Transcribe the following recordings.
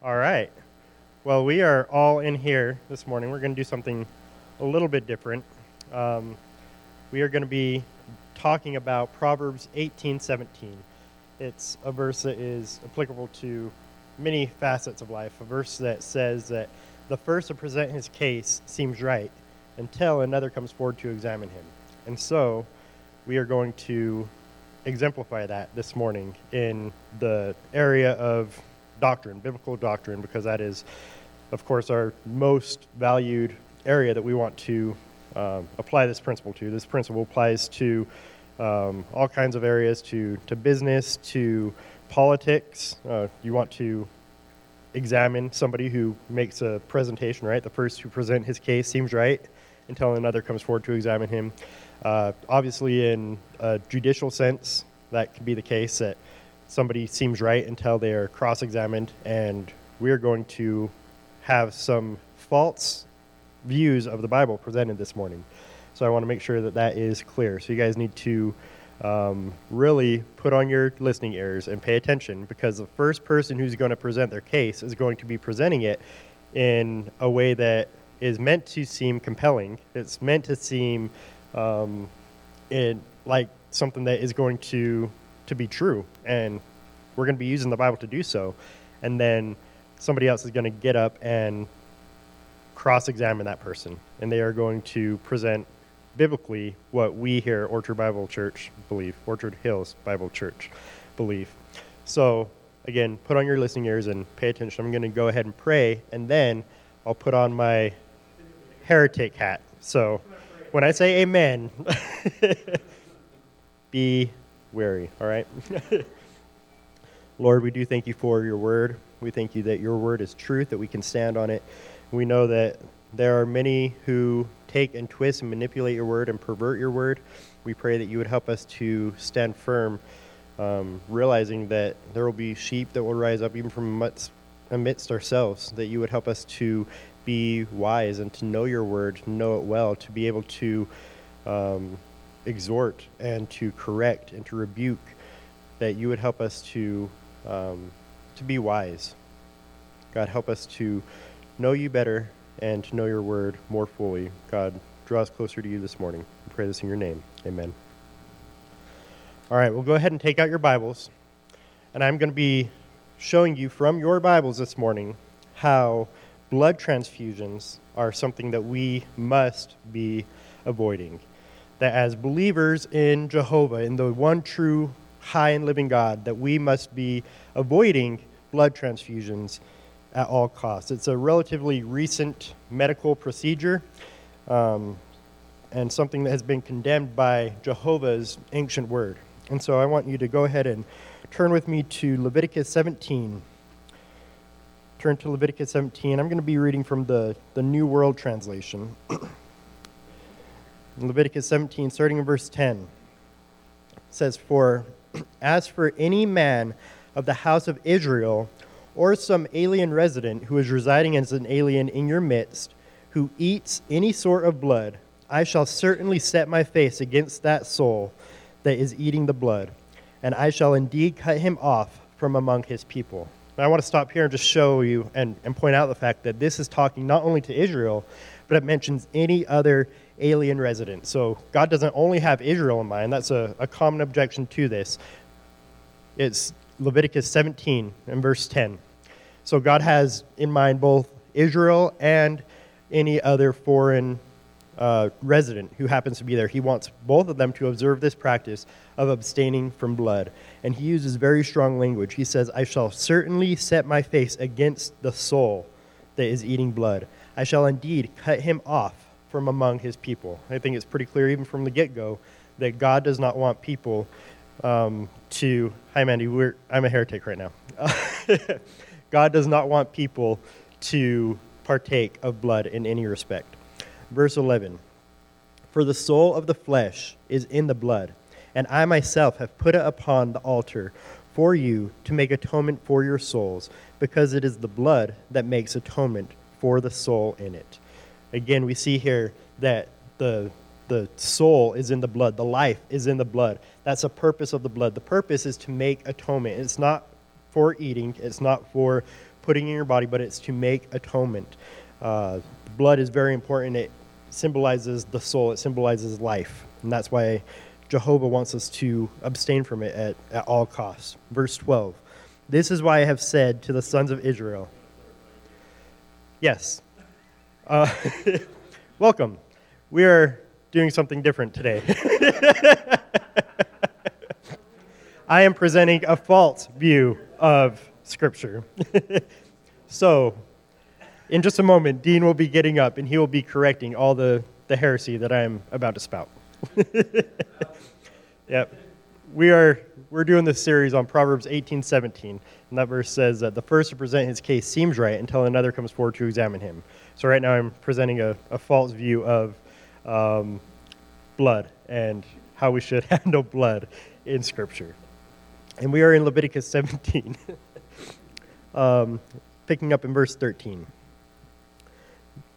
All right. Well, we are all in here this morning. We're going to do something a little bit different. Um, we are going to be talking about Proverbs 18:17. It's a verse that is applicable to many facets of life. A verse that says that the first to present his case seems right until another comes forward to examine him. And so, we are going to exemplify that this morning in the area of doctrine, biblical doctrine, because that is, of course, our most valued area that we want to um, apply this principle to. This principle applies to um, all kinds of areas, to, to business, to politics. Uh, you want to examine somebody who makes a presentation, right? The first to present his case seems right until another comes forward to examine him. Uh, obviously, in a judicial sense, that could be the case that somebody seems right until they are cross examined, and we're going to have some false views of the Bible presented this morning. So I want to make sure that that is clear. So you guys need to um, really put on your listening ears and pay attention because the first person who's going to present their case is going to be presenting it in a way that is meant to seem compelling. It's meant to seem um, like something that is going to to be true, and we're going to be using the Bible to do so. And then somebody else is going to get up and cross-examine that person, and they are going to present biblically what we here at Orchard Bible Church believe, Orchard Hills Bible Church believe. So again, put on your listening ears and pay attention. I'm going to go ahead and pray, and then I'll put on my heretic hat. So when I say amen, be wary, all right? Lord, we do thank you for your word. We thank you that your word is truth, that we can stand on it. We know that there are many who take and twist and manipulate your word and pervert your word. We pray that you would help us to stand firm, um, realizing that there will be sheep that will rise up even from amidst, ourselves, that you would help us to be wise and to know your word, know it well, to be able to um, exhort and to correct and to rebuke, that you would help us to, um, to be wise. God, help us to know you better and to know your word more fully. God, draw us closer to you this morning. We pray this in your name. Amen. All right, we'll go ahead and take out your Bibles. And I'm going to be showing you from your Bibles this morning how blood transfusions are something that we must be avoiding. That as believers in Jehovah, in the one true high and living God, that we must be avoiding blood transfusions at all costs. It's a relatively recent medical procedure um, and something that has been condemned by Jehovah's ancient word. And so I want you to go ahead and turn with me to Leviticus 17. Turn to Leviticus 17. I'm going to be reading from the, the New World Translation. Leviticus 17, starting in verse 10, says, For as for any man of the house of Israel, or some alien resident who is residing as an alien in your midst, who eats any sort of blood, I shall certainly set my face against that soul that is eating the blood, and I shall indeed cut him off from among his people. Now, I want to stop here and just show you and, and point out the fact that this is talking not only to Israel, but it mentions any other alien resident. So God doesn't only have Israel in mind. That's a, a common objection to this. It's Leviticus 17 and verse 10. So God has in mind both Israel and any other foreign uh, resident who happens to be there. He wants both of them to observe this practice of abstaining from blood. And he uses very strong language. He says, I shall certainly set my face against the soul that is eating blood. I shall indeed cut him off from among his people. I think it's pretty clear, even from the get go, that God does not want people um, to. Hi, Mandy. I'm a heretic right now. God does not want people to partake of blood in any respect. Verse 11 For the soul of the flesh is in the blood, and I myself have put it upon the altar for you to make atonement for your souls, because it is the blood that makes atonement for the soul in it. Again, we see here that the the soul is in the blood, the life is in the blood. That's the purpose of the blood. The purpose is to make atonement. It's not for eating, it's not for putting in your body, but it's to make atonement. Uh, blood is very important. It symbolizes the soul, it symbolizes life. And that's why Jehovah wants us to abstain from it at, at all costs. Verse 12 This is why I have said to the sons of Israel. Yes. Uh, welcome. We are doing something different today. I am presenting a false view of Scripture. so, in just a moment, Dean will be getting up and he will be correcting all the, the heresy that I am about to spout. yep. We are we're doing this series on Proverbs 18:17, and that verse says that the first to present his case seems right until another comes forward to examine him. So right now I'm presenting a, a false view of um, blood and how we should handle blood in Scripture. And we are in Leviticus 17, um, picking up in verse 13.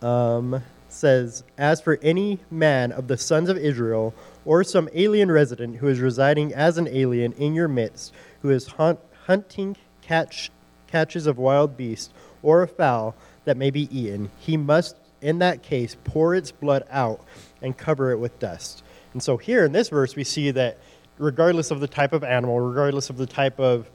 Um, says, As for any man of the sons of Israel, or some alien resident who is residing as an alien in your midst, who is hunt, hunting catch, catches of wild beasts or a fowl that may be eaten, he must, in that case, pour its blood out and cover it with dust. And so here in this verse, we see that regardless of the type of animal, regardless of the type of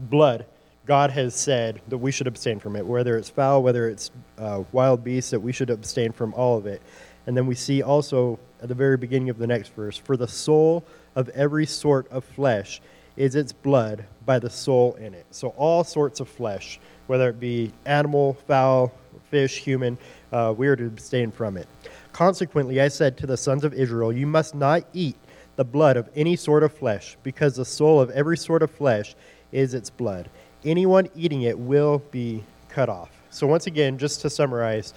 blood, God has said that we should abstain from it, whether it's fowl, whether it's uh, wild beasts, that we should abstain from all of it. And then we see also at the very beginning of the next verse For the soul of every sort of flesh is its blood by the soul in it. So all sorts of flesh, whether it be animal, fowl, fish, human, uh, we are to abstain from it. Consequently, I said to the sons of Israel, You must not eat the blood of any sort of flesh, because the soul of every sort of flesh is its blood. Anyone eating it will be cut off. So, once again, just to summarize,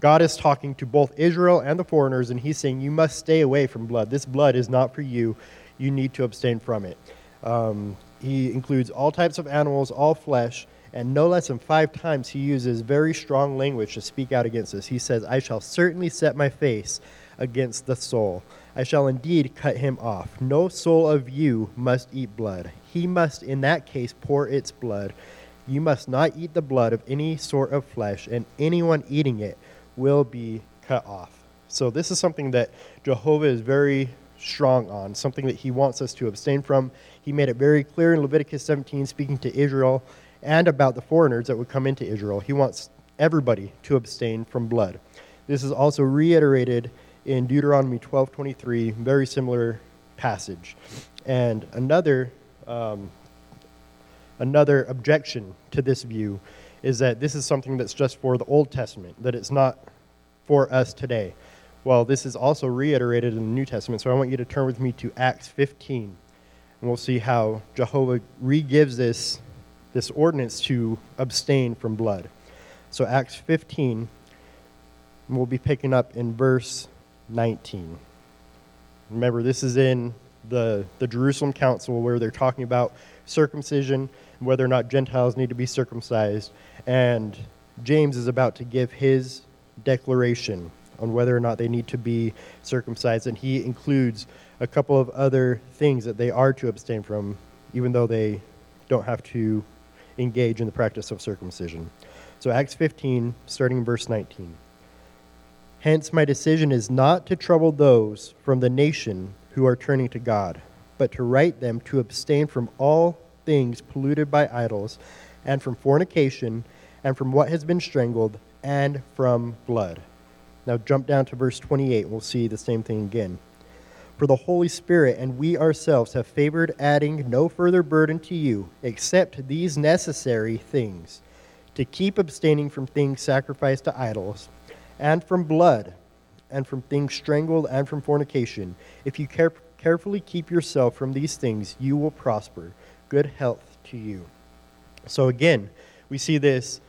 God is talking to both Israel and the foreigners, and he's saying, You must stay away from blood. This blood is not for you. You need to abstain from it. Um, he includes all types of animals, all flesh, and no less than five times he uses very strong language to speak out against this. He says, I shall certainly set my face against the soul. I shall indeed cut him off. No soul of you must eat blood. He must, in that case, pour its blood. You must not eat the blood of any sort of flesh, and anyone eating it will be cut off. So, this is something that Jehovah is very strong on, something that he wants us to abstain from. He made it very clear in Leviticus 17, speaking to Israel and about the foreigners that would come into Israel. He wants everybody to abstain from blood. This is also reiterated in Deuteronomy 12:23, very similar passage. And another um, another objection to this view is that this is something that's just for the Old Testament, that it's not for us today. Well, this is also reiterated in the New Testament, so I want you to turn with me to Acts 15, and we'll see how Jehovah re-gives this, this ordinance to abstain from blood. So, Acts 15, we'll be picking up in verse 19. Remember, this is in the, the Jerusalem Council where they're talking about circumcision and whether or not Gentiles need to be circumcised. And James is about to give his declaration on whether or not they need to be circumcised. And he includes a couple of other things that they are to abstain from, even though they don't have to engage in the practice of circumcision. So, Acts 15, starting in verse 19. Hence, my decision is not to trouble those from the nation who are turning to God, but to write them to abstain from all things polluted by idols, and from fornication, and from what has been strangled, and from blood. Now, jump down to verse 28, we'll see the same thing again. For the Holy Spirit and we ourselves have favored adding no further burden to you, except these necessary things to keep abstaining from things sacrificed to idols and from blood, and from things strangled, and from fornication. If you care- carefully keep yourself from these things, you will prosper. Good health to you. So, again, we see this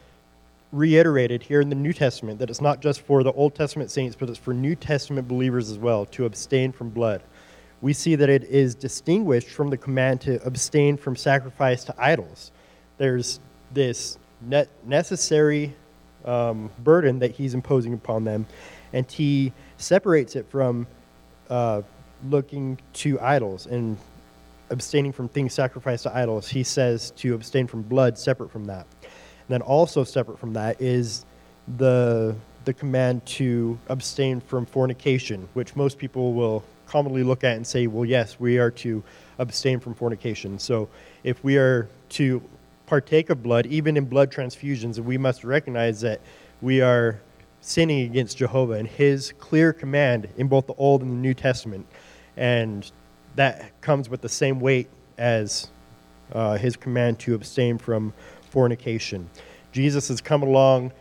reiterated here in the New Testament that it's not just for the Old Testament saints, but it's for New Testament believers as well to abstain from blood. We see that it is distinguished from the command to abstain from sacrifice to idols. There's this necessary um, burden that he's imposing upon them, and he separates it from uh, looking to idols and abstaining from things sacrificed to idols. He says to abstain from blood separate from that. And then also separate from that is the the command to abstain from fornication, which most people will commonly look at and say, well, yes, we are to abstain from fornication. So if we are to partake of blood, even in blood transfusions, we must recognize that we are sinning against Jehovah and his clear command in both the Old and the New Testament. And that comes with the same weight as uh, his command to abstain from fornication. Jesus has come along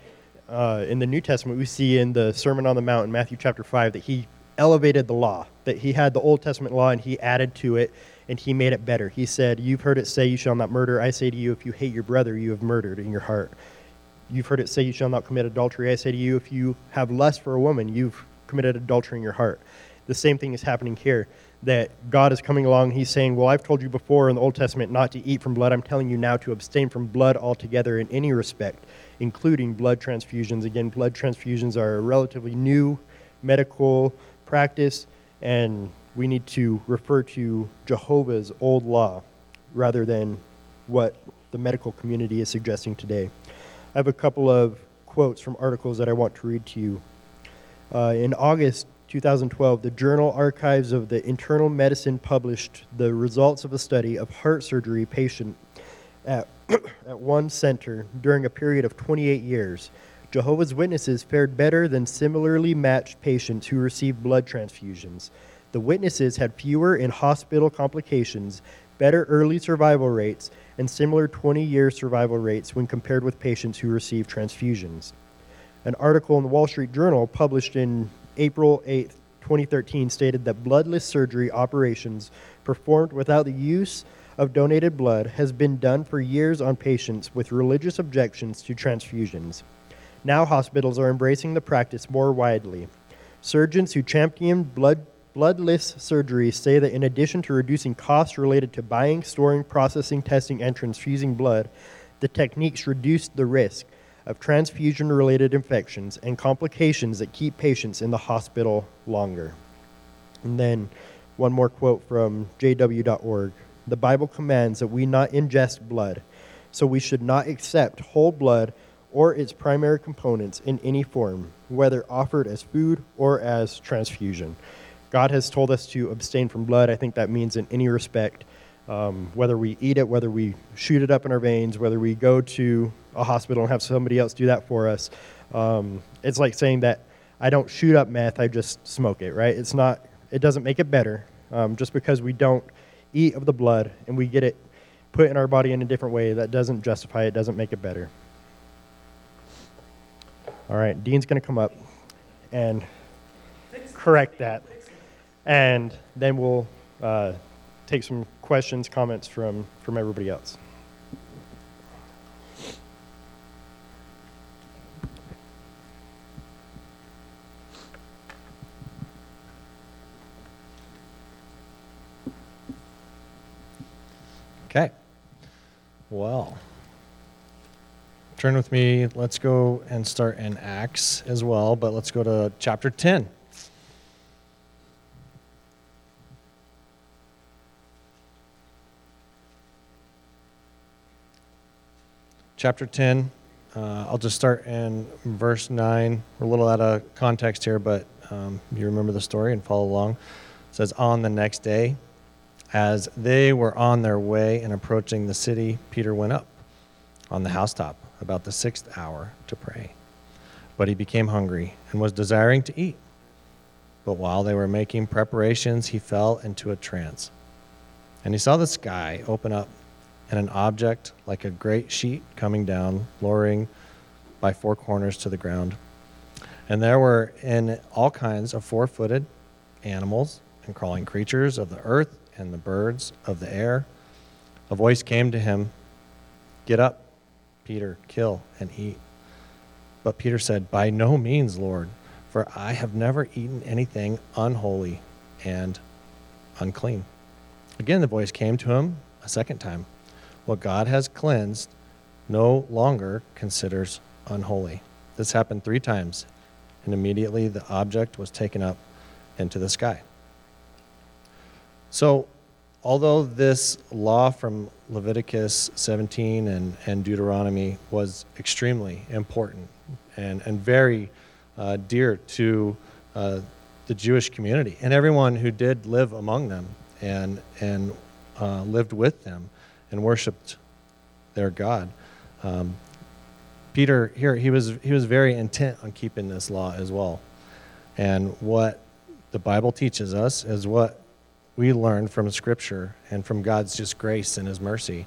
uh, in the New Testament. We see in the Sermon on the Mount in Matthew chapter 5 that he elevated the law, that he had the Old Testament law and he added to it and he made it better. He said, You've heard it say, You shall not murder. I say to you, if you hate your brother, you have murdered in your heart. You've heard it say, You shall not commit adultery. I say to you, if you have lust for a woman, you've committed adultery in your heart. The same thing is happening here that God is coming along. He's saying, Well, I've told you before in the Old Testament not to eat from blood. I'm telling you now to abstain from blood altogether in any respect, including blood transfusions. Again, blood transfusions are a relatively new medical practice, and we need to refer to Jehovah's old law rather than what the medical community is suggesting today. I have a couple of quotes from articles that I want to read to you. Uh, in August 2012, the Journal Archives of the Internal Medicine published the results of a study of heart surgery patient at, at one center during a period of 28 years. Jehovah's Witnesses fared better than similarly matched patients who received blood transfusions. The witnesses had fewer in hospital complications, better early survival rates, and similar 20 year survival rates when compared with patients who received transfusions. An article in the Wall Street Journal published in April 8, 2013, stated that bloodless surgery operations performed without the use of donated blood has been done for years on patients with religious objections to transfusions. Now hospitals are embracing the practice more widely. Surgeons who champion blood, bloodless surgery say that in addition to reducing costs related to buying, storing, processing, testing, and transfusing blood, the techniques reduce the risk of transfusion related infections and complications that keep patients in the hospital longer. And then one more quote from jw.org. The Bible commands that we not ingest blood, so we should not accept whole blood or its primary components in any form, whether offered as food or as transfusion. God has told us to abstain from blood. I think that means in any respect um, whether we eat it, whether we shoot it up in our veins, whether we go to a hospital and have somebody else do that for us. Um, it's like saying that I don't shoot up meth, I just smoke it, right? It's not, it doesn't make it better. Um, just because we don't eat of the blood and we get it put in our body in a different way, that doesn't justify it, doesn't make it better. All right, Dean's going to come up and correct that. And then we'll uh, take some questions, comments from, from everybody else. Okay. Well, turn with me. Let's go and start in Acts as well, but let's go to chapter 10. Chapter 10. Uh, I'll just start in verse 9. We're a little out of context here, but um, you remember the story and follow along. It says, On the next day, as they were on their way and approaching the city, Peter went up on the housetop about the sixth hour to pray. But he became hungry and was desiring to eat. But while they were making preparations, he fell into a trance. And he saw the sky open up and an object like a great sheet coming down, lowering by four corners to the ground. And there were in all kinds of four footed animals and crawling creatures of the earth and the birds of the air. A voice came to him Get up, Peter, kill and eat. But Peter said, By no means, Lord, for I have never eaten anything unholy and unclean. Again, the voice came to him a second time what God has cleansed no longer considers unholy. This happened three times, and immediately the object was taken up into the sky. So, although this law from Leviticus 17 and, and Deuteronomy was extremely important and, and very uh, dear to uh, the Jewish community and everyone who did live among them and, and uh, lived with them and worshiped their God. Um, Peter here he was he was very intent on keeping this law as well. And what the Bible teaches us is what we learn from Scripture and from God's just grace and His mercy.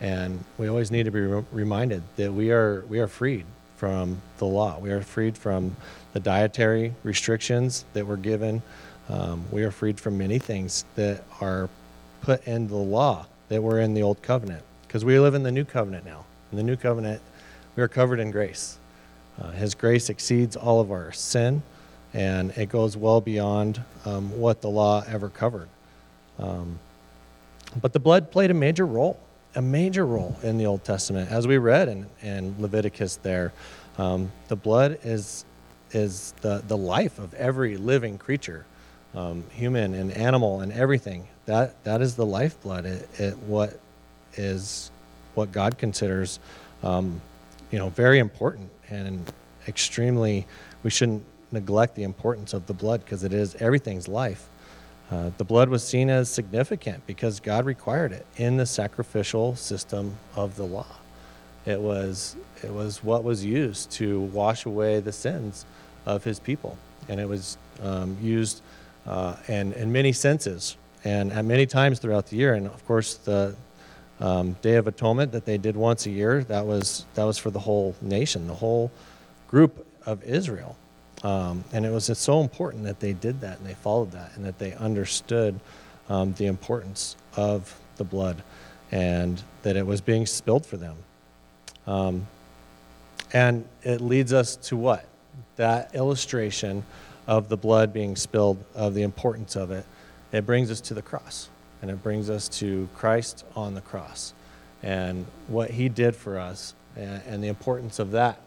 And we always need to be re- reminded that we are we are freed from the law. We are freed from the dietary restrictions that were given. Um, we are freed from many things that are put in the law that were in the old covenant because we live in the new covenant now. In the new covenant, we are covered in grace. Uh, his grace exceeds all of our sin, and it goes well beyond um, what the law ever covered. Um, but the blood played a major role, a major role in the Old Testament, as we read in, in Leviticus. There, um, the blood is is the the life of every living creature, um, human and animal and everything. That that is the lifeblood. It, it what is what God considers um, you know, very important and extremely, we shouldn't neglect the importance of the blood because it is everything's life. Uh, the blood was seen as significant because God required it in the sacrificial system of the law. It was, it was what was used to wash away the sins of his people. And it was um, used uh, in, in many senses and at many times throughout the year. And of course, the, um, Day of Atonement that they did once a year. That was that was for the whole nation, the whole group of Israel, um, and it was so important that they did that and they followed that and that they understood um, the importance of the blood and that it was being spilled for them. Um, and it leads us to what? That illustration of the blood being spilled, of the importance of it, it brings us to the cross and it brings us to Christ on the cross and what he did for us and, and, the importance of that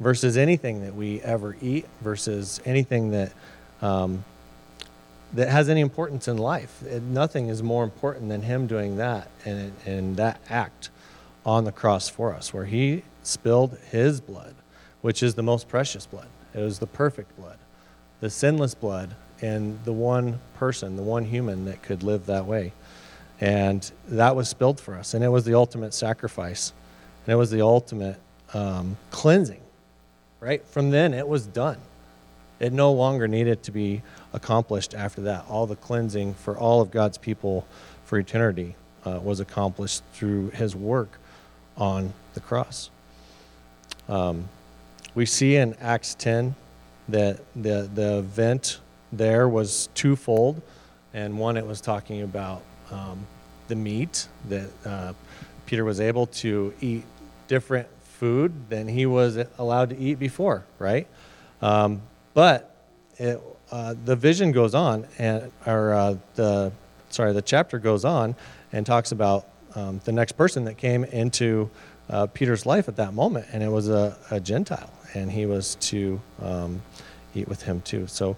versus anything that we ever eat versus anything that um, that has any importance in life. It, nothing is more important than him doing that and, and that act on the cross for us, where he spilled his blood, which is the most precious blood. It was the perfect blood, the sinless blood and the one person, the one human that could live that way. And that was spilled for us. And it was the ultimate sacrifice. And it was the ultimate um, cleansing, right? From then, it was done. It no longer needed to be accomplished after that. All the cleansing for all of God's people for eternity uh, was accomplished through his work on the cross. Um, we see in Acts 10 that the, the event there was twofold. And one, it was talking about um, the meat that uh, Peter was able to eat different food than he was allowed to eat before, right? Um, but it, uh, the vision goes on, and or uh, the sorry, the chapter goes on and talks about um, the next person that came into uh, Peter's life at that moment, and it was a, a Gentile, and he was to um, eat with him too. So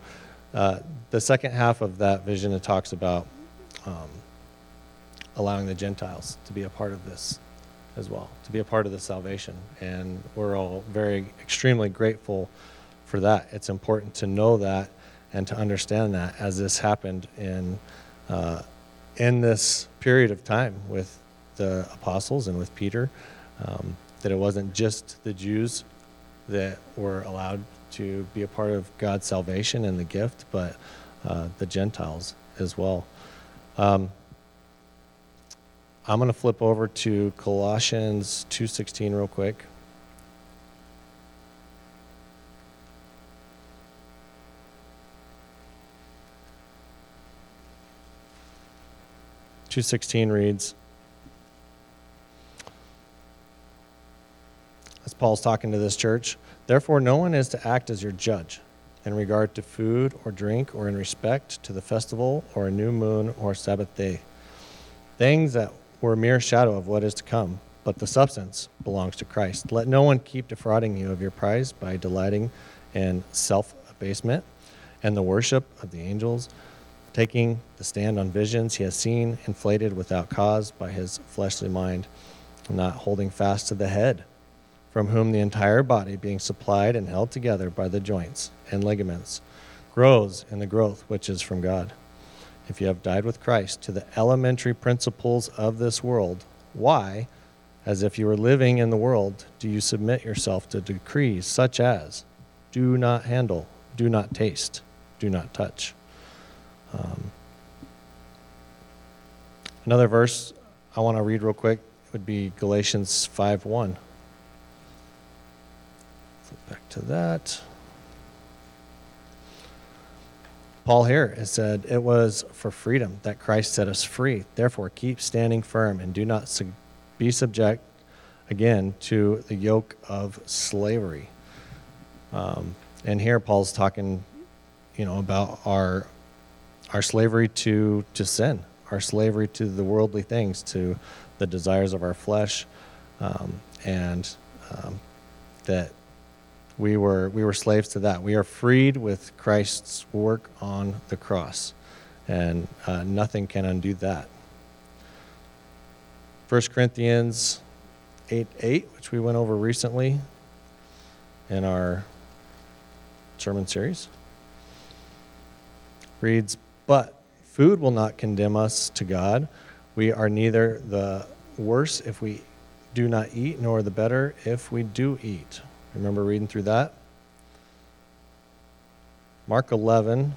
uh, the second half of that vision, it talks about um, allowing the Gentiles to be a part of this as well, to be a part of the salvation. And we're all very, extremely grateful for that. It's important to know that and to understand that as this happened in, uh, in this period of time with the apostles and with Peter, um, that it wasn't just the Jews that were allowed to be a part of God's salvation and the gift, but uh, the Gentiles as well. Um, I'm going to flip over to Colossians 2:16 real quick. Two sixteen reads, as Paul's talking to this church. Therefore, no one is to act as your judge in regard to food or drink or in respect to the festival or a new moon or Sabbath day. Things that were a mere shadow of what is to come, but the substance belongs to Christ. Let no one keep defrauding you of your prize by delighting in self abasement and the worship of the angels taking the stand on visions he has seen inflated without cause by his fleshly mind, not holding fast to the head, from whom the entire body, being supplied and held together by the joints and ligaments, grows in the growth which is from God. If you have died with Christ to the elementary principles of this world, why, as if you were living in the world, do you submit yourself to decrees such as do not handle, do not taste, do not touch? Um, another verse I want to read real quick would be Galatians 5 1. Back to that. Paul here has said, It was for freedom that Christ set us free. Therefore, keep standing firm and do not be subject again to the yoke of slavery. Um, and here Paul's talking, you know, about our our slavery to to sin, our slavery to the worldly things, to the desires of our flesh, um, and um, that we were we were slaves to that. We are freed with Christ's work on the cross, and uh, nothing can undo that. 1 Corinthians 8 8, which we went over recently in our sermon series, reads, But food will not condemn us to God. We are neither the worse if we do not eat, nor the better if we do eat. Remember reading through that? Mark 11,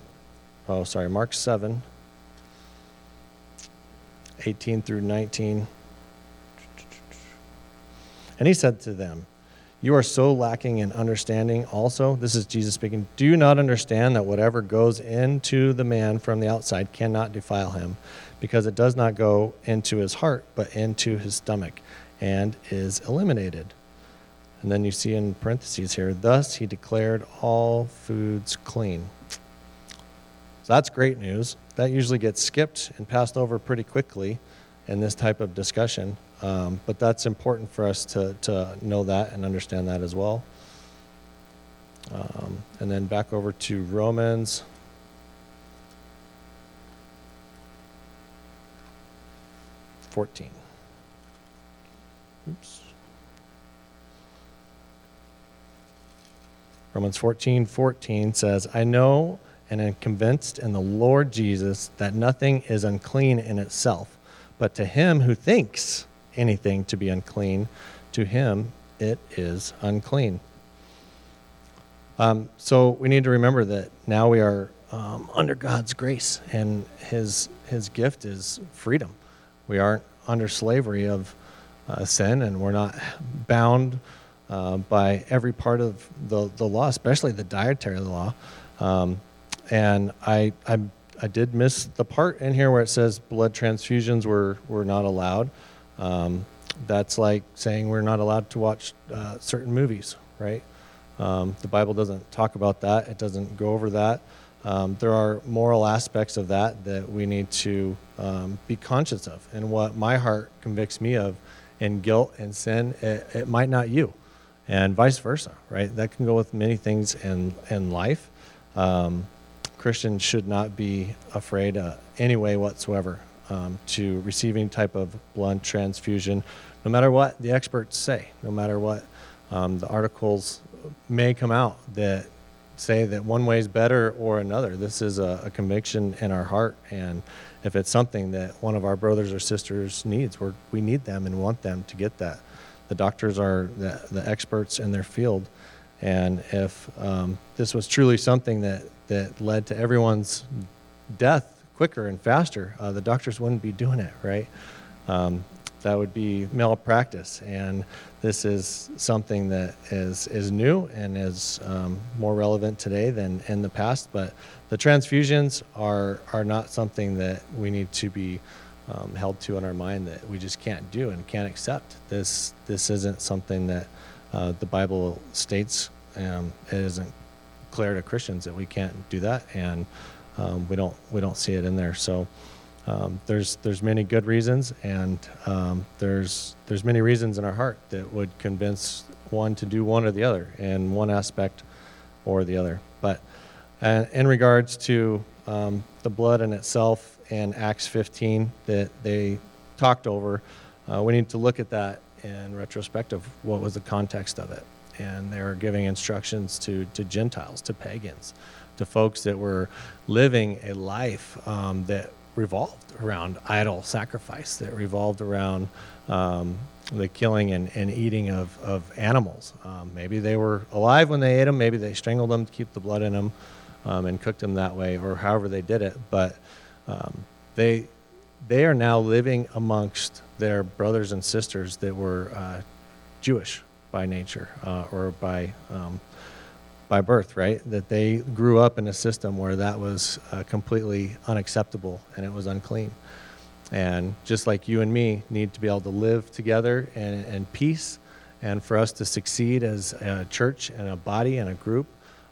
oh, sorry, Mark 7, 18 through 19. And he said to them, You are so lacking in understanding also. This is Jesus speaking. Do you not understand that whatever goes into the man from the outside cannot defile him, because it does not go into his heart, but into his stomach, and is eliminated? And then you see in parentheses here, thus he declared all foods clean. So that's great news. That usually gets skipped and passed over pretty quickly in this type of discussion. Um, but that's important for us to, to know that and understand that as well. Um, and then back over to Romans. Fourteen. Oops. Romans 14, 14 says, I know and am convinced in the Lord Jesus that nothing is unclean in itself, but to him who thinks anything to be unclean, to him it is unclean. Um, so we need to remember that now we are um, under God's grace, and his, his gift is freedom. We aren't under slavery of uh, sin, and we're not bound uh, by every part of the, the law, especially the dietary law. Um, and I, I, I did miss the part in here where it says blood transfusions were, were not allowed. Um, that's like saying we're not allowed to watch uh, certain movies, right? Um, the Bible doesn't talk about that, it doesn't go over that. Um, there are moral aspects of that that we need to um, be conscious of. And what my heart convicts me of in guilt and sin, it, it might not you and vice versa, right? That can go with many things in, in life. Um, Christians should not be afraid uh, any way whatsoever um, to receive any type of blood transfusion, no matter what the experts say, no matter what um, the articles may come out that say that one way is better or another. This is a, a, conviction in our heart, and if it's something that one of our brothers or sisters needs, we we need them and want them to get that the doctors are the, the experts in their field. And if um, this was truly something that, that led to everyone's death quicker and faster, uh, the doctors wouldn't be doing it, right? Um, that would be malpractice. And this is something that is, is new and is um, more relevant today than in the past. But the transfusions are, are not something that we need to be um, held to in our mind that we just can't do and can't accept. This this isn't something that uh, the Bible states. Um, it isn't clear to Christians that we can't do that, and um, we don't we don't see it in there. So um, there's there's many good reasons, and um, there's there's many reasons in our heart that would convince one to do one or the other in one aspect or the other. But uh, in regards to um, the blood in itself and Acts 15 that they talked over, uh, we need to look at that in retrospect of what was the context of it. And they were giving instructions to, to Gentiles, to pagans, to folks that were living a life um, that revolved around idol sacrifice, that revolved around um, the killing and, and eating of, of animals. Um, maybe they were alive when they ate them, maybe they strangled them to keep the blood in them um, and cooked them that way, or however they did it. But um, they, they are now living amongst their brothers and sisters that were uh, Jewish by nature uh, or by um, by birth, right? That they grew up in a system where that was uh, completely unacceptable and it was unclean. And just like you and me need to be able to live together in, in peace and for us to succeed as a church and a body and a group,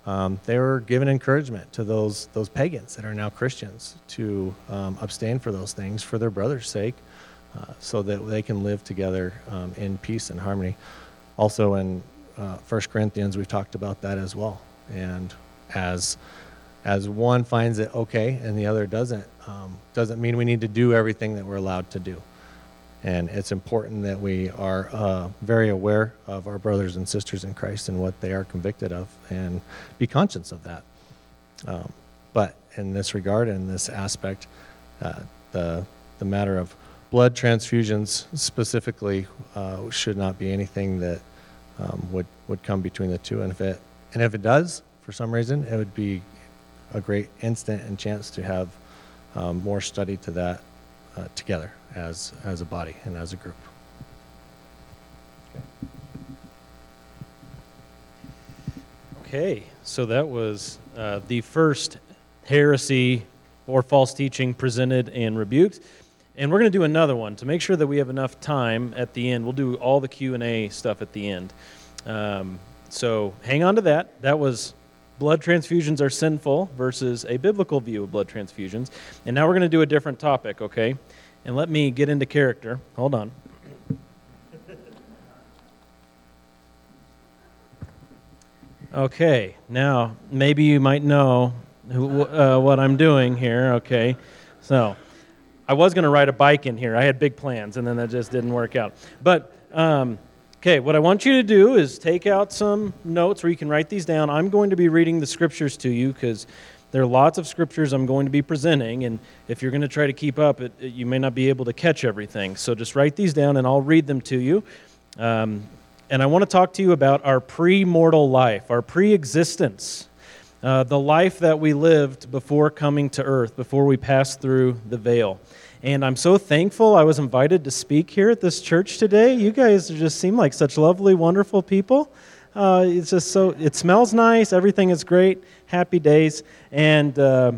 um, they were given encouragement to those, those pagans that are now Christians to um, abstain for those things for their brother's sake uh, so that they can live together um, in peace and harmony. Also, in uh, First Corinthians, we've talked about that as well. And as as one finds it okay and the other doesn't, um, doesn't mean we need to do everything that we're allowed to do. And it's important that we are uh, very aware of our brothers and sisters in Christ and what they are convicted of and be conscious of that. Um, but in this regard, in this aspect, uh, the, the matter of blood transfusions specifically uh, should not be anything that um, would, would come between the two. And if, it, and if it does, for some reason, it would be a great instant and chance to have um, more study to that uh, together as, as a body and as a group. Okay, so that was uh, the first heresy or false teaching presented and rebuked. And we're going to do another one to make sure that we have enough time at the end. We'll do all the Q&A stuff at the end. Um, so hang on to that. That was blood transfusions are sinful versus a biblical view of blood transfusions. And now we're going to do a different topic, okay? And let me get into character. Hold on. Okay, now maybe you might know who, uh, what I'm doing here, okay? So I was going to ride a bike in here. I had big plans, and then that just didn't work out. But, um, okay, what I want you to do is take out some notes where you can write these down. I'm going to be reading the scriptures to you because there are lots of scriptures I'm going to be presenting, and if you're going to try to keep up, it, it, you may not be able to catch everything. So just write these down, and I'll read them to you. Um, and I want to talk to you about our pre mortal life, our pre existence, uh, the life that we lived before coming to earth, before we passed through the veil. And I'm so thankful I was invited to speak here at this church today. You guys just seem like such lovely, wonderful people. Uh, it's just so, it smells nice, everything is great, happy days. And, uh,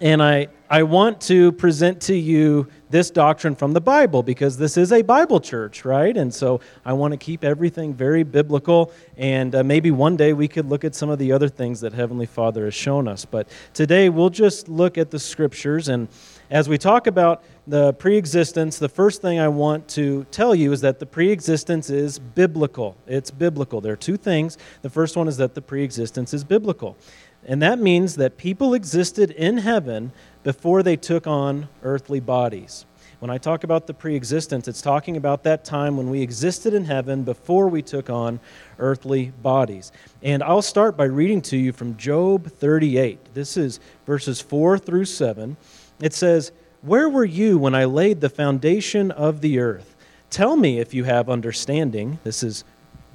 and I, I want to present to you this doctrine from the Bible because this is a Bible church, right? And so I want to keep everything very biblical. And uh, maybe one day we could look at some of the other things that Heavenly Father has shown us. But today we'll just look at the scriptures. And as we talk about the pre existence, the first thing I want to tell you is that the pre existence is biblical. It's biblical. There are two things. The first one is that the pre existence is biblical. And that means that people existed in heaven before they took on earthly bodies. When I talk about the pre existence, it's talking about that time when we existed in heaven before we took on earthly bodies. And I'll start by reading to you from Job 38. This is verses 4 through 7. It says, Where were you when I laid the foundation of the earth? Tell me if you have understanding. This is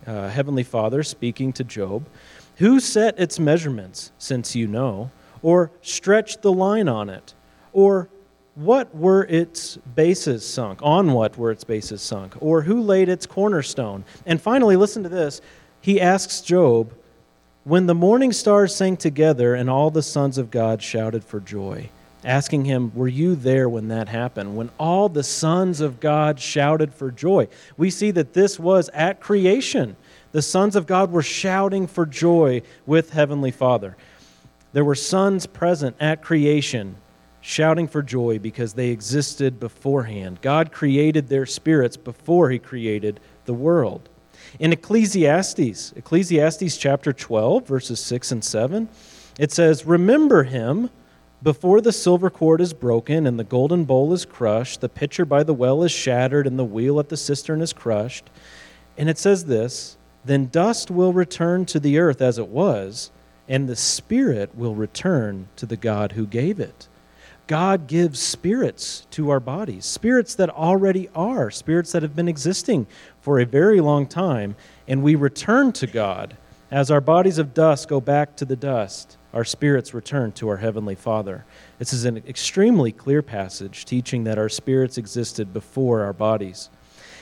uh, Heavenly Father speaking to Job. Who set its measurements, since you know? or stretched the line on it? Or what were its bases sunk? On what were its bases sunk? Or who laid its cornerstone? And finally, listen to this. He asks Job, When the morning stars sang together and all the sons of God shouted for joy, asking him, Were you there when that happened? When all the sons of God shouted for joy. We see that this was at creation. The sons of God were shouting for joy with Heavenly Father. There were sons present at creation shouting for joy because they existed beforehand. God created their spirits before he created the world. In Ecclesiastes, Ecclesiastes chapter 12, verses 6 and 7, it says, Remember him, Before the silver cord is broken and the golden bowl is crushed, the pitcher by the well is shattered and the wheel at the cistern is crushed. And it says this Then dust will return to the earth as it was, and the spirit will return to the God who gave it. God gives spirits to our bodies, spirits that already are, spirits that have been existing for a very long time, and we return to God. As our bodies of dust go back to the dust, our spirits return to our Heavenly Father. This is an extremely clear passage teaching that our spirits existed before our bodies.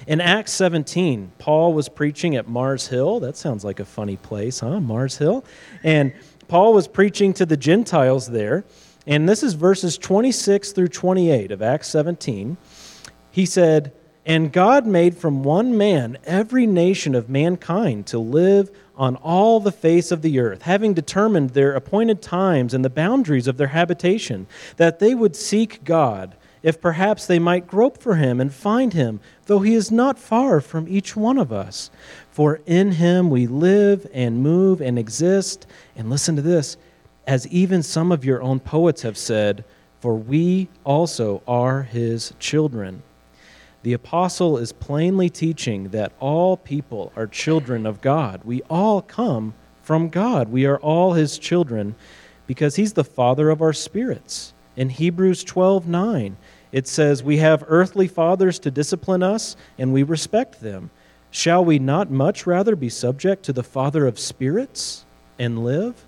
In Acts 17, Paul was preaching at Mars Hill. That sounds like a funny place, huh? Mars Hill. And Paul was preaching to the Gentiles there. And this is verses 26 through 28 of Acts 17. He said, And God made from one man every nation of mankind to live on all the face of the earth, having determined their appointed times and the boundaries of their habitation, that they would seek God, if perhaps they might grope for him and find him, though he is not far from each one of us. For in him we live and move and exist. And listen to this as even some of your own poets have said, for we also are his children. The apostle is plainly teaching that all people are children of God. We all come from God. We are all his children because he's the father of our spirits. In Hebrews 12:9, it says, "We have earthly fathers to discipline us, and we respect them. Shall we not much rather be subject to the Father of spirits and live?"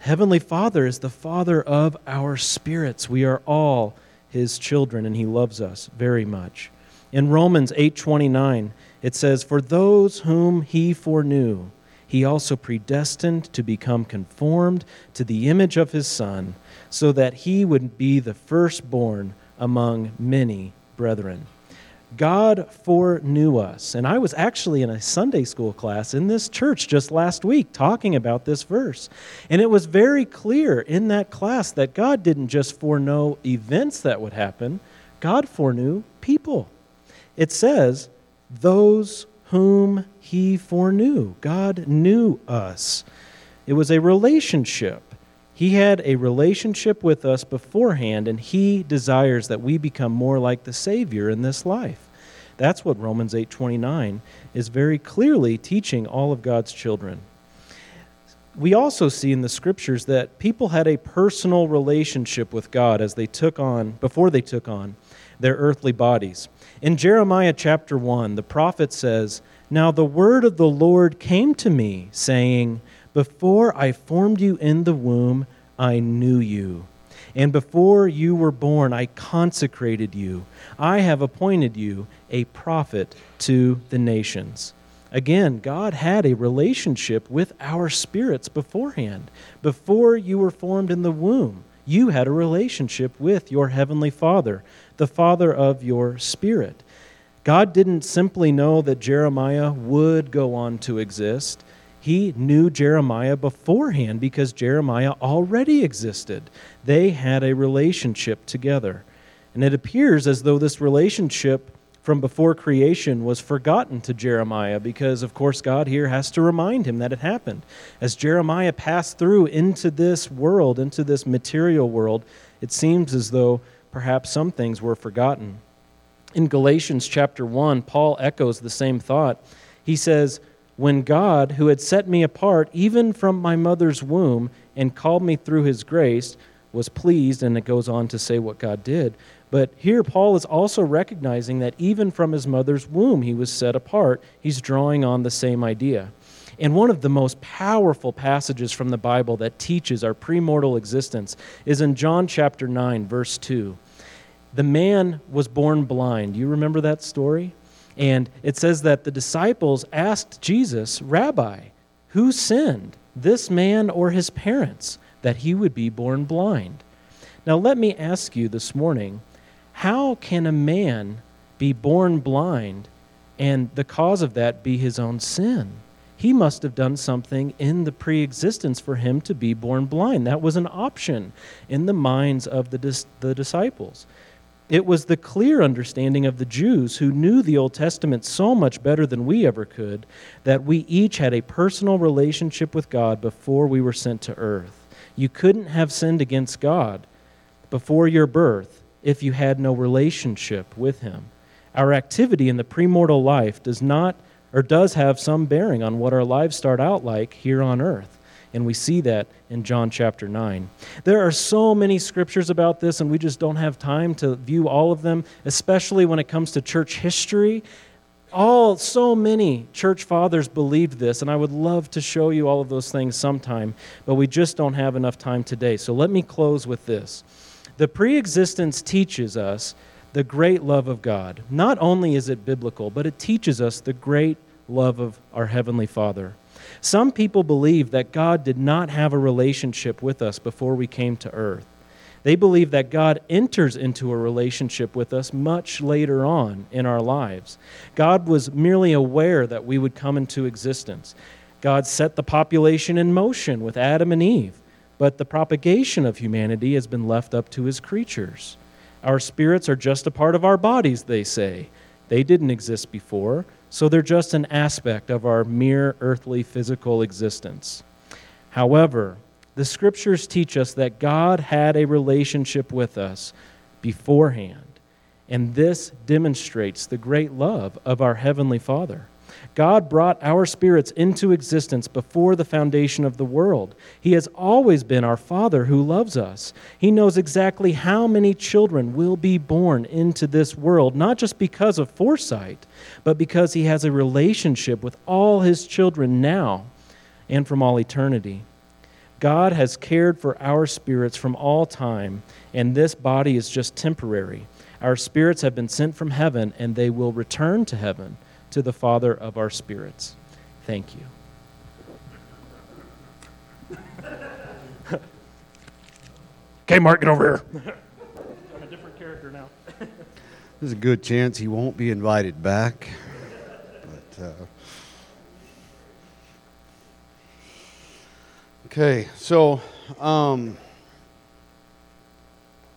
Heavenly Father is the Father of our spirits. We are all his children and he loves us very much. In Romans 8:29, it says, "For those whom he foreknew, he also predestined to become conformed to the image of his son, so that he would be the firstborn among many brethren." God foreknew us. And I was actually in a Sunday school class in this church just last week talking about this verse. And it was very clear in that class that God didn't just foreknow events that would happen, God foreknew people. It says, those whom he foreknew. God knew us. It was a relationship. He had a relationship with us beforehand, and He desires that we become more like the Savior in this life. That's what Romans 8:29 is very clearly teaching all of God's children. We also see in the scriptures that people had a personal relationship with God as they took on before they took on their earthly bodies. In Jeremiah chapter 1, the prophet says, "Now the word of the Lord came to me, saying, before I formed you in the womb, I knew you. And before you were born, I consecrated you. I have appointed you a prophet to the nations. Again, God had a relationship with our spirits beforehand. Before you were formed in the womb, you had a relationship with your heavenly Father, the Father of your spirit. God didn't simply know that Jeremiah would go on to exist. He knew Jeremiah beforehand because Jeremiah already existed. They had a relationship together. And it appears as though this relationship from before creation was forgotten to Jeremiah because, of course, God here has to remind him that it happened. As Jeremiah passed through into this world, into this material world, it seems as though perhaps some things were forgotten. In Galatians chapter 1, Paul echoes the same thought. He says, when God, who had set me apart even from my mother's womb and called me through his grace, was pleased, and it goes on to say what God did. But here, Paul is also recognizing that even from his mother's womb, he was set apart. He's drawing on the same idea. And one of the most powerful passages from the Bible that teaches our premortal existence is in John chapter 9, verse 2. The man was born blind. You remember that story? And it says that the disciples asked Jesus, Rabbi, who sinned, this man or his parents, that he would be born blind? Now, let me ask you this morning how can a man be born blind and the cause of that be his own sin? He must have done something in the pre existence for him to be born blind. That was an option in the minds of the, dis- the disciples. It was the clear understanding of the Jews who knew the Old Testament so much better than we ever could that we each had a personal relationship with God before we were sent to earth. You couldn't have sinned against God before your birth if you had no relationship with him. Our activity in the premortal life does not or does have some bearing on what our lives start out like here on earth. And we see that in John chapter 9. There are so many scriptures about this, and we just don't have time to view all of them, especially when it comes to church history. All, so many church fathers believed this, and I would love to show you all of those things sometime, but we just don't have enough time today. So let me close with this. The preexistence teaches us the great love of God. Not only is it biblical, but it teaches us the great love of our Heavenly Father. Some people believe that God did not have a relationship with us before we came to earth. They believe that God enters into a relationship with us much later on in our lives. God was merely aware that we would come into existence. God set the population in motion with Adam and Eve, but the propagation of humanity has been left up to his creatures. Our spirits are just a part of our bodies, they say. They didn't exist before, so they're just an aspect of our mere earthly physical existence. However, the scriptures teach us that God had a relationship with us beforehand, and this demonstrates the great love of our Heavenly Father. God brought our spirits into existence before the foundation of the world. He has always been our Father who loves us. He knows exactly how many children will be born into this world, not just because of foresight, but because He has a relationship with all His children now and from all eternity. God has cared for our spirits from all time, and this body is just temporary. Our spirits have been sent from heaven, and they will return to heaven to the Father of our spirits. Thank you. okay, Mark, get over here. I'm a different character now. There's a good chance he won't be invited back. But, uh, okay, so um,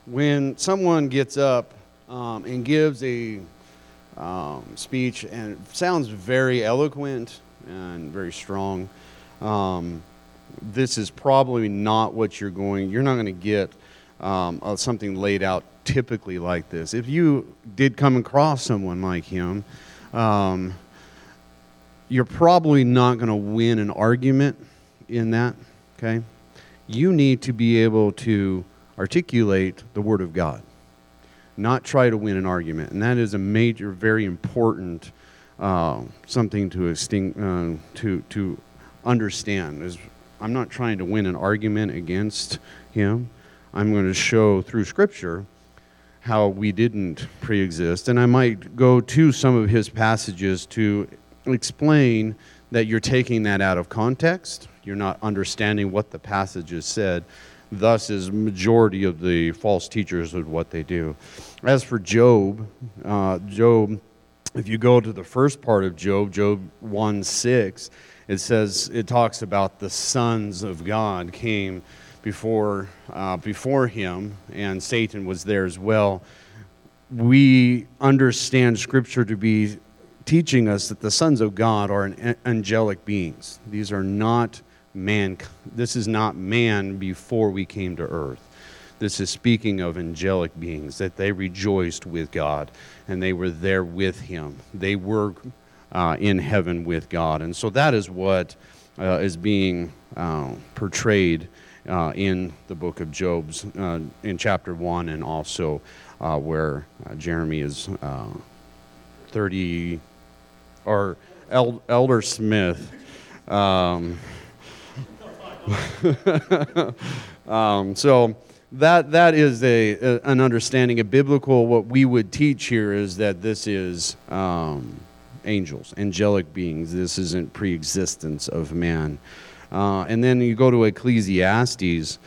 when someone gets up um, and gives a um, speech and sounds very eloquent and very strong. Um, this is probably not what you're going. You're not going to get um, something laid out typically like this. If you did come across someone like him, um, you're probably not going to win an argument in that. Okay, you need to be able to articulate the Word of God not try to win an argument. And that is a major, very important uh, something to, uh, to, to understand. Is I'm not trying to win an argument against him. I'm going to show through Scripture how we didn't pre-exist. And I might go to some of his passages to explain that you're taking that out of context. You're not understanding what the passages said thus is majority of the false teachers of what they do. As for Job, uh, Job, if you go to the first part of Job, Job 1 6, it says, it talks about the sons of God came before, uh, before him, and Satan was there as well. We understand Scripture to be teaching us that the sons of God are angelic beings. These are not man this is not man before we came to earth. This is speaking of angelic beings that they rejoiced with god and they were there with him. They were uh, in heaven with god. And so that is what uh, is being uh, portrayed uh, in the book of job's uh, in chapter 1 and also uh, where jeremy is 30 or elder smith um, um, so that that is a, a, an understanding of biblical. What we would teach here is that this is um, angels, angelic beings. This isn't pre-existence of man. Uh, and then you go to Ecclesiastes,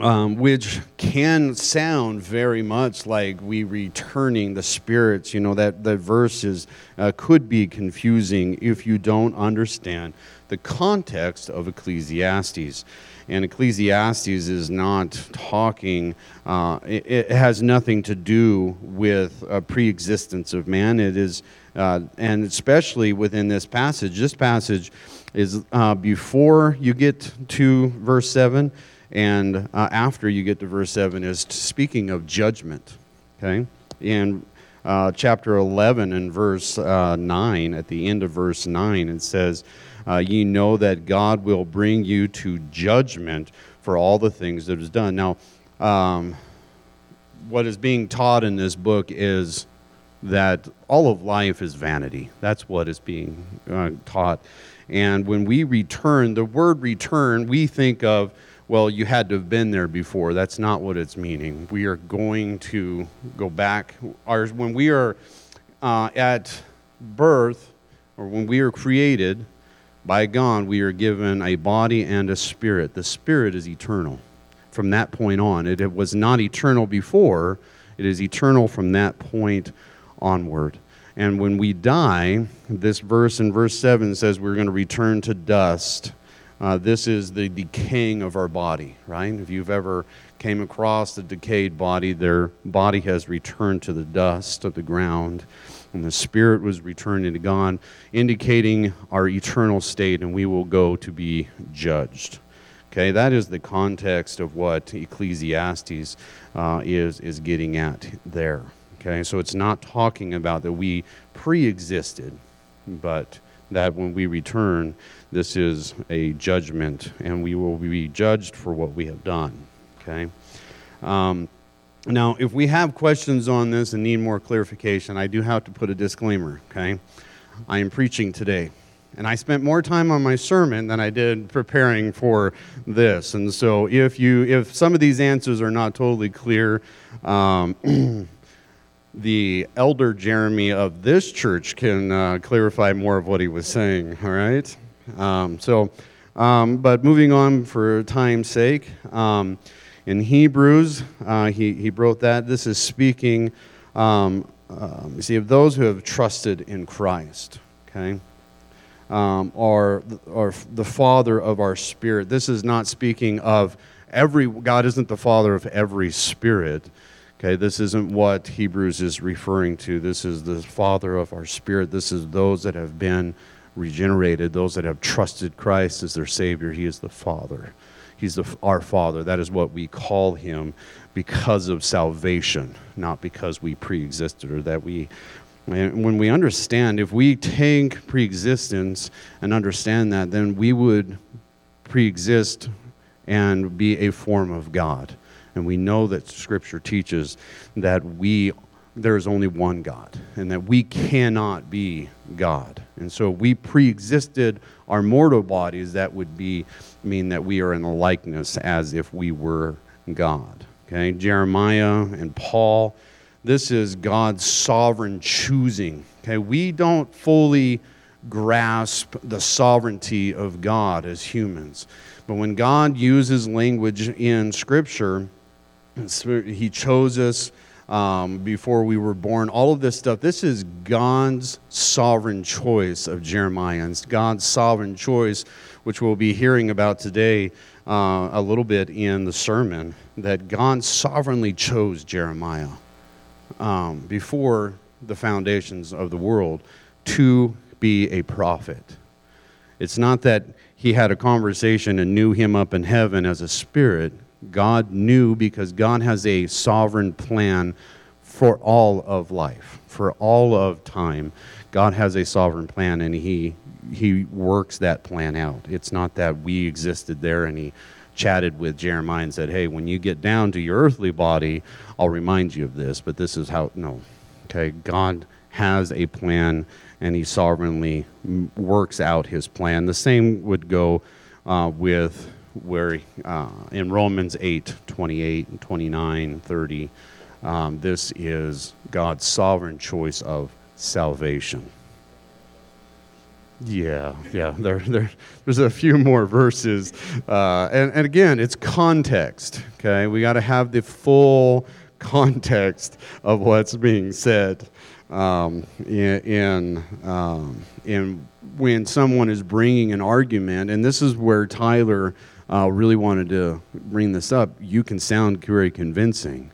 um, which can sound very much like we returning the spirits. You know that that verse is, uh, could be confusing if you don't understand the context of Ecclesiastes. And Ecclesiastes is not talking, uh, it, it, has nothing to do with a pre existence of man. It is, uh, and especially within this passage, this passage is uh, before you get to verse 7 And uh, after you get to verse 7 is speaking of judgment. Okay? In uh, chapter 11 and verse uh, 9, at the end of verse 9, it says, uh, Ye know that God will bring you to judgment for all the things that is done. Now, um, what is being taught in this book is that all of life is vanity. That's what is being uh, taught. And when we return, the word return, we think of, well, you had to have been there before. That's not what it's meaning. We are going to go back. Our, when we are uh, at birth, or when we are created by God, we are given a body and a spirit. The spirit is eternal from that point on. It, it was not eternal before, it is eternal from that point onward. And when we die, this verse in verse 7 says we're going to return to dust. Uh, this is the decaying of our body, right? If you've ever came across a decayed body, their body has returned to the dust of the ground, and the spirit was returned to God, indicating our eternal state, and we will go to be judged. Okay, that is the context of what Ecclesiastes uh, is, is getting at there. Okay, so it's not talking about that we pre existed, but that when we return, this is a judgment and we will be judged for what we have done. Okay? Um, now, if we have questions on this and need more clarification, I do have to put a disclaimer. Okay? I am preaching today. And I spent more time on my sermon than I did preparing for this. And so if you if some of these answers are not totally clear, um, the elder Jeremy of this church can uh, clarify more of what he was saying. All right. Um, so, um, but moving on for time's sake, um, in Hebrews, uh, he he wrote that this is speaking. Um, um, you see, of those who have trusted in Christ. Okay. Um, or, or the father of our spirit. This is not speaking of every, God isn't the father of every spirit. Okay, this isn't what Hebrews is referring to. This is the Father of our spirit. This is those that have been regenerated, those that have trusted Christ as their Savior. He is the Father. He's the, our Father. That is what we call Him because of salvation, not because we pre existed or that we. When we understand, if we take pre existence and understand that, then we would pre exist and be a form of God. And we know that Scripture teaches that we there is only one God and that we cannot be God. And so we pre-existed our mortal bodies that would be mean that we are in a likeness as if we were God. Okay? Jeremiah and Paul this is God's sovereign choosing. Okay? We don't fully grasp the sovereignty of God as humans. But when God uses language in scripture, he chose us um, before we were born. All of this stuff, this is God's sovereign choice of Jeremiah. And it's God's sovereign choice, which we'll be hearing about today uh, a little bit in the sermon, that God sovereignly chose Jeremiah um, before the foundations of the world to be a prophet. It's not that he had a conversation and knew him up in heaven as a spirit. God knew because God has a sovereign plan for all of life, for all of time. God has a sovereign plan and he he works that plan out. It's not that we existed there and he chatted with Jeremiah and said, "Hey, when you get down to your earthly body, I'll remind you of this, but this is how no. Okay, God has a plan and he sovereignly works out his plan. The same would go uh, with where uh, in Romans 8 28 and 29 30, um, this is God's sovereign choice of salvation. Yeah, yeah. There, there, there's a few more verses, uh, and, and again, it's context. Okay, we got to have the full context of what's being said um, in in, um, in when someone is bringing an argument, and this is where Tyler uh, really wanted to bring this up, you can sound very convincing.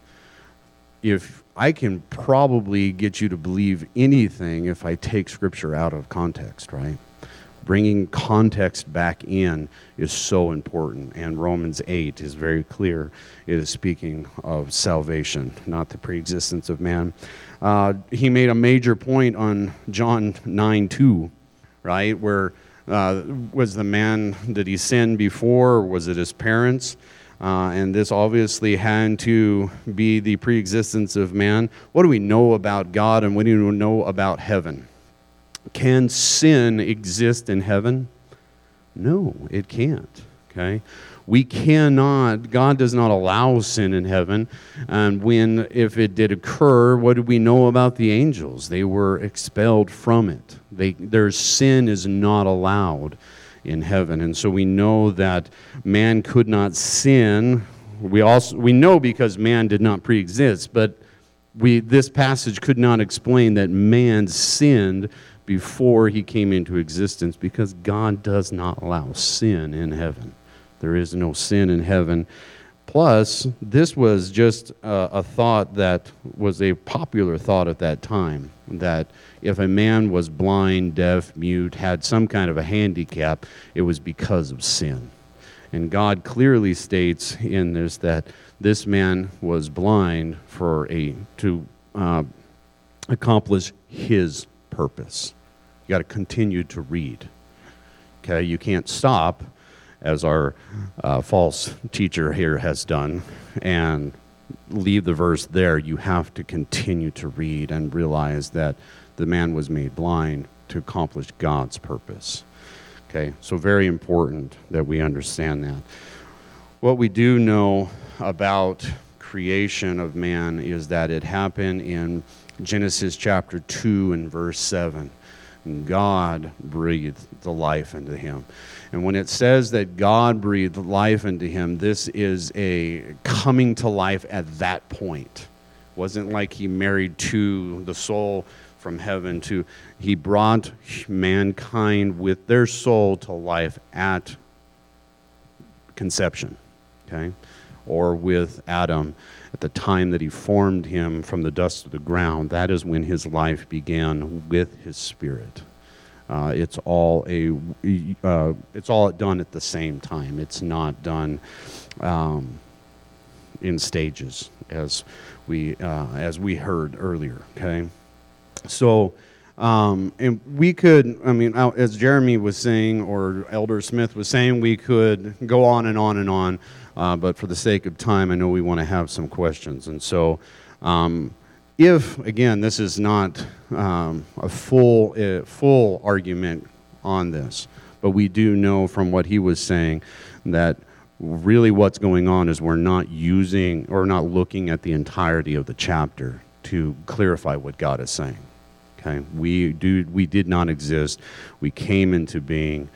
If I can probably get you to believe anything if I take scripture out of context, right? bringing context back in is so important. And Romans 8 is very clear. It is speaking of salvation, not the preexistence of man. Uh, he made a major point on John 9 2, right? Where uh, was the man, did he sin before, or was it his parents? Uh, and this obviously had to be the preexistence of man. What do we know about God and what do we know about heaven? Can sin exist in heaven? No, it can't. Okay? We cannot, God does not allow sin in heaven. And when, if it did occur, what do we know about the angels? They were expelled from it. They, their sin is not allowed in heaven. And so we know that man could not sin. We also we know because man did not pre-exist, but we this passage could not explain that man sinned before he came into existence because God does not allow sin in heaven. There is no sin in heaven. Plus, this was just a, a, thought that was a popular thought at that time that if a man was blind, deaf, mute, had some kind of a handicap, it was because of sin. And God clearly states in this that this man was blind for a to uh, accomplish his purpose. You got to continue to read. Okay, you can't stop as our uh, false teacher here has done, and leave the verse there. You have to continue to read and realize that the man was made blind to accomplish God's purpose. Okay, so very important that we understand that. What we do know about creation of man is that it happened in Genesis chapter 2 and verse 7. God breathed the life into him. And when it says that God breathed life into him, this is a coming to life at that point. It wasn't like he married to the soul from heaven to he brought mankind with their soul to life at conception, okay? Or with Adam at the time that he formed him from the dust of the ground. That is when his life began with his spirit. Uh, it's all a uh, it's all done at the same time. It's not done um, in stages as we uh, as we heard earlier. Okay, so um, and we could I mean as Jeremy was saying or Elder Smith was saying, we could go on and on and on. Uh, but for the sake of time, I know we want to have some questions, and so. Um, if again this is not um, a full uh, full argument on this but we do know from what he was saying that really what's going on is we're not using or not looking at the entirety of the chapter to clarify what god is saying okay? We do we did not exist. We came into being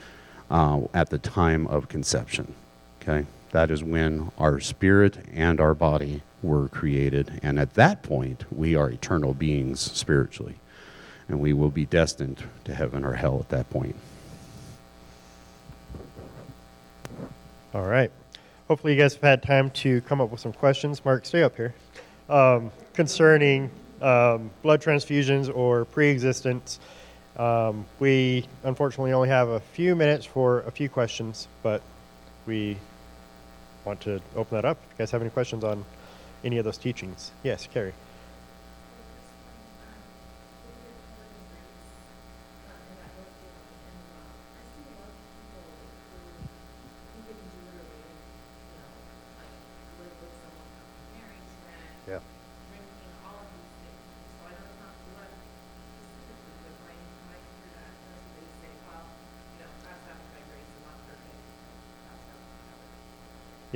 uh, at the time of conception okay? That is when our spirit and our body were created. And at that point, we are eternal beings spiritually. And we will be destined to heaven or hell at that point. All right. Hopefully, you guys have had time to come up with some questions. Mark, stay up here. Um, concerning um, blood transfusions or pre existence. Um, we unfortunately only have a few minutes for a few questions, but we want to open that up. If you guys have any questions on any of those teachings. Yes, Carrie.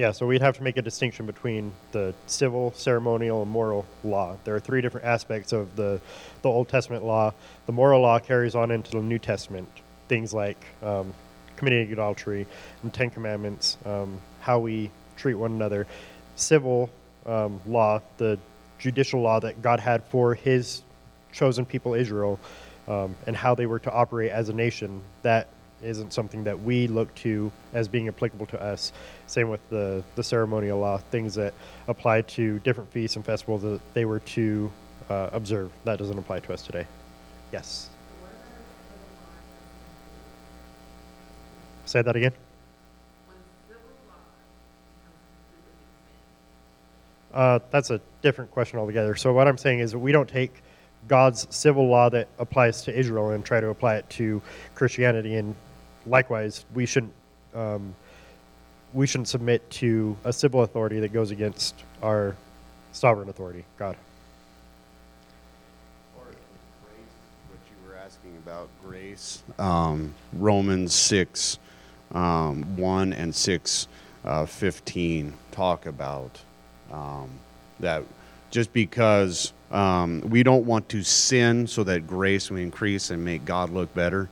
Yeah, so we'd have to make a distinction between the civil, ceremonial, and moral law. There are three different aspects of the, the Old Testament law. The moral law carries on into the New Testament. Things like um, committing adultery, and Ten Commandments, um, how we treat one another. Civil um, law, the judicial law that God had for His chosen people, Israel, um, and how they were to operate as a nation. That isn't something that we look to as being applicable to us. Same with the, the ceremonial law, things that apply to different feasts and festivals that they were to uh, observe. That doesn't apply to us today. Yes. Say that again. Uh, that's a different question altogether. So what I'm saying is that we don't take God's civil law that applies to Israel and try to apply it to Christianity, and likewise, we shouldn't um, we shouldn't submit to a civil authority that goes against our sovereign authority, God. Or what you were asking about grace. Um, Romans 6, um, 1 and 6, uh, 15 talk about um, that just because um, we don't want to sin so that grace will increase and make God look better,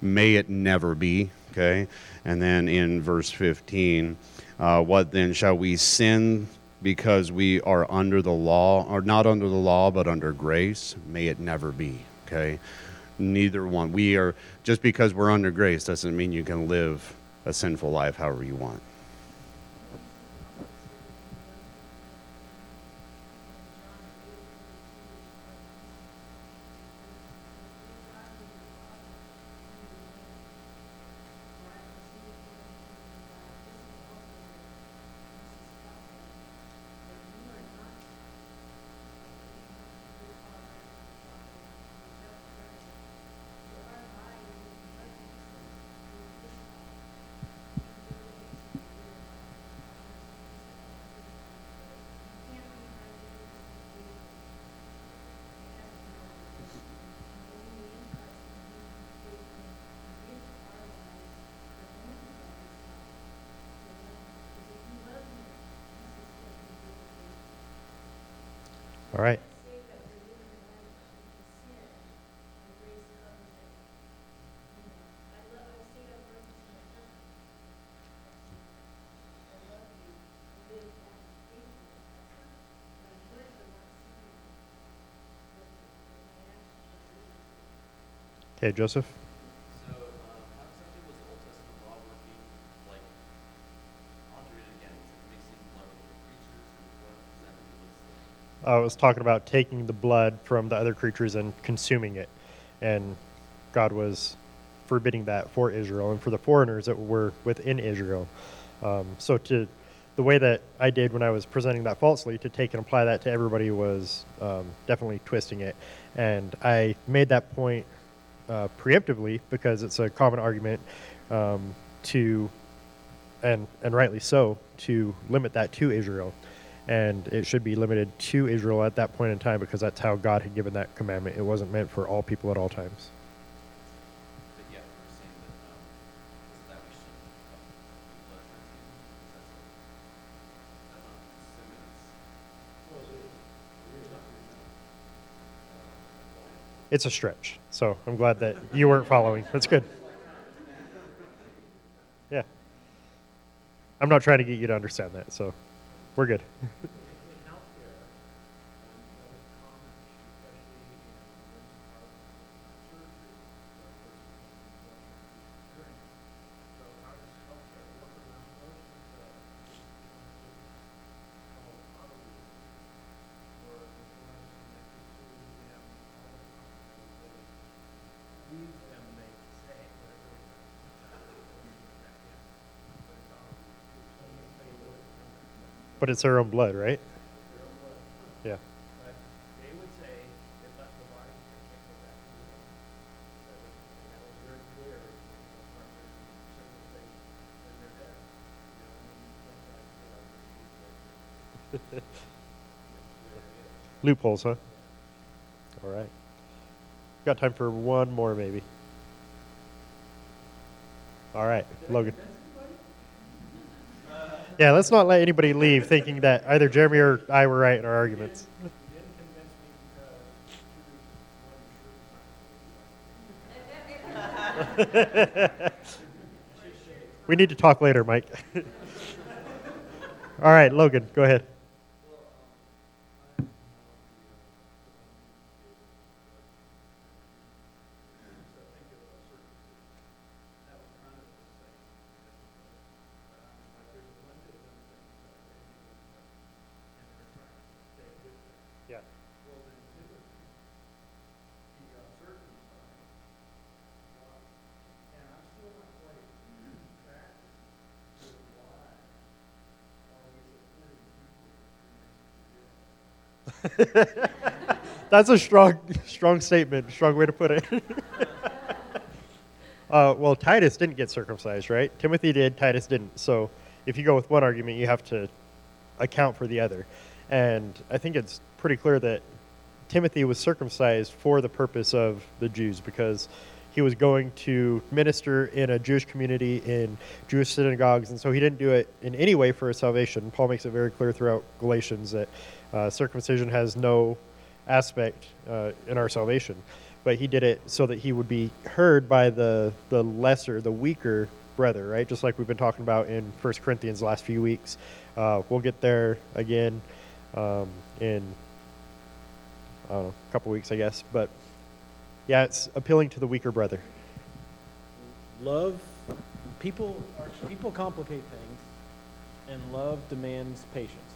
may it never be. Okay? And then in verse 15, uh, what then shall we sin because we are under the law, or not under the law, but under grace? May it never be. Okay? Neither one. We are, just because we're under grace doesn't mean you can live a sinful life however you want. All right. Okay, Joseph. So, um, how exactly was the Old Testament law working? Like, I'll have to read it again. It's like mixing blood with the creatures, or what exactly was the I was talking about taking the blood from the other creatures and consuming it, and God was forbidding that for Israel and for the foreigners that were within Israel. Um, so to the way that I did when I was presenting that falsely to take and apply that to everybody was um, definitely twisting it, and I made that point uh, preemptively because it's a common argument um, to and and rightly so to limit that to Israel and it should be limited to Israel at that point in time because that's how God had given that commandment. It wasn't meant for all people at all times. But yeah, we were saying that, um, is that we shouldn't do blood transfusion? That's not, that's not assuming it's a stretch. So I'm glad that you weren't following. That's good. Yeah. I'm not trying to get you to understand that so we're good but it's their own blood right? Yeah. Loopholes huh? All right. Got time for one more maybe. All right logan yeah let's not let anybody leave thinking that either jeremy or i were right in our arguments. We need to talk later mike. All right logan go ahead That's a strong, strong statement, strong way to put it. uh, well, Titus didn't get circumcised, right? Timothy did, Titus didn't. So if you go with one argument, you have to account for the other. And I think it's pretty clear that Timothy was circumcised for the purpose of the Jews because he was going to minister in a Jewish community in Jewish synagogues, and so he didn't do it in any way for his salvation. Paul makes it very clear throughout Galatians that uh, circumcision has no aspect uh, in our salvation, but he did it so that he would be heard by the the lesser, the weaker brother, right? Just like we've been talking about in First Corinthians last few weeks. Uh, we'll get there again um, in know, a couple weeks, I guess. But yeah, it's appealing to the weaker brother. Love, people, people complicate things, and love demands patience.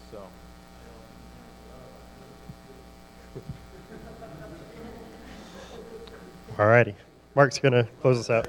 So. Alrighty, Mark's gonna close us out.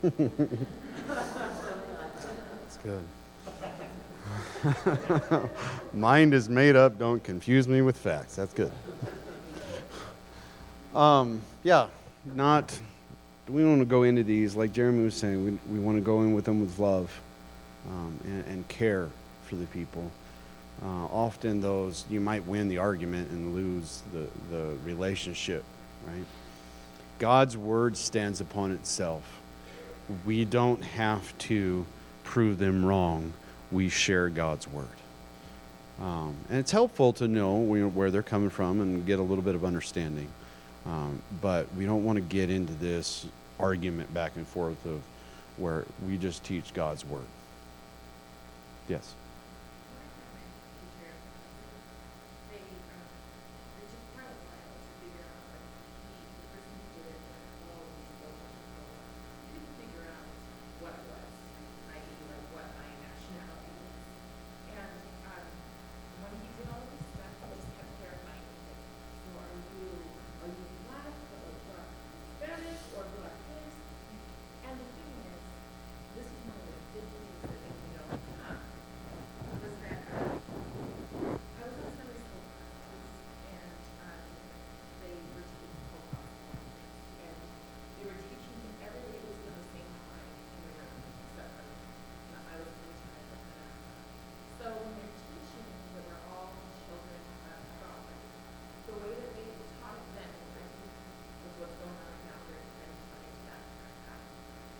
That's good. Mind is made up. Don't confuse me with facts. That's good. Um, yeah, not. We want to go into these, like Jeremy was saying, we, we want to go in with them with love um, and, and care for the people. Uh, often, those you might win the argument and lose the, the relationship, right? God's word stands upon itself we don't have to prove them wrong. We share God's word. Um, and it's helpful to know where they're coming from and get a little bit of understanding. Um, but we don't want to get into this argument back and forth of where we just teach God's word. Yes. they, um, it took quite a while to figure out, like, he, the person who did it, oh, he's so much He didn't figure out what it was, i.e., like, what my nationality was. And, um, when he did all this stuff, he just kept clarifying, like, so are you, are you black, or black Spanish, or black this? And the thing is, this is one of the big things that, you know, um, was that, um, I was in Sunday school classes, and um, they were teaching Holocaust and they were teaching everybody was in the same time in the room, except for me. And I was in the time of Manasseh. So when they're teaching that we're all children of God, the way that they taught it then, I think, was what's going on right now, we're kind of trying to that back.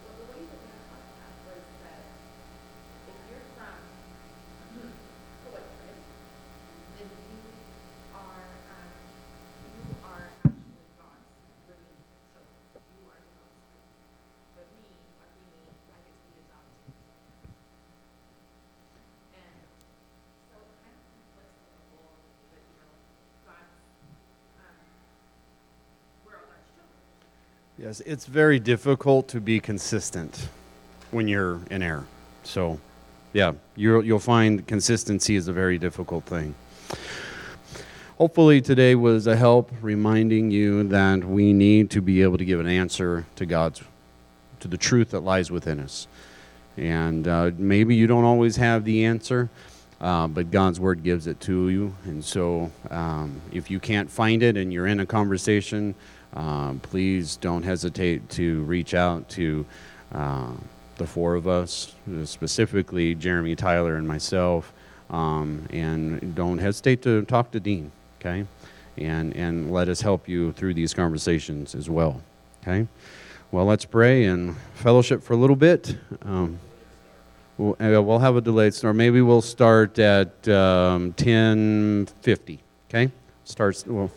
Well, the way that they taught that was that if you're from Hawaii, right? then you are, um, you are actually God's living children. You are God's children. But me, lucky me, I get to be adopted. And so it kind of conflicts with the whole, that, you know, God's, um, we're all God's children. Yes, it's very difficult to be consistent when you're in error. So, yeah, you'll, you'll find consistency is a very difficult thing. Hopefully, today was a help reminding you that we need to be able to give an answer to God's, to the truth that lies within us. And uh, maybe you don't always have the answer, uh, but God's word gives it to you. And so, um, if you can't find it and you're in a conversation, um, please don't hesitate to reach out to uh, the four of us, specifically Jeremy, Tyler, and myself. Um, and don't hesitate to talk to Dean, okay? and, and let us help you through these conversations as well. Okay? Well, let's pray and fellowship for a little bit. Um, we'll, uh, we'll have a delayed start. Maybe we'll start at um, 10:50. Okay? Starts well,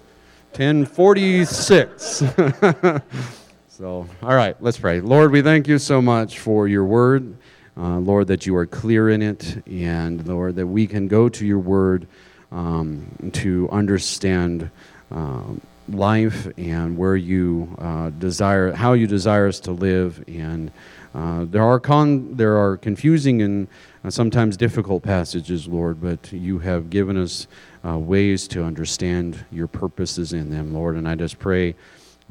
10:46. so, all right, let's pray. Lord, we thank you so much for your word. Uh, Lord, that you are clear in it, and Lord, that we can go to your word um, to understand um, life and where you uh, desire, how you desire us to live. And uh, there are con, there are confusing and uh, sometimes difficult passages, Lord, but you have given us uh, ways to understand your purposes in them, Lord. And I just pray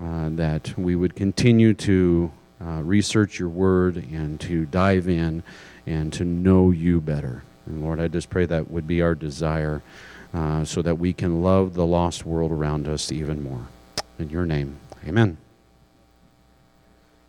uh, that we would continue to uh, research your word and to dive in and to know you better. And Lord, I just pray that would be our desire uh, so that we can love the lost world around us even more. In your name, amen.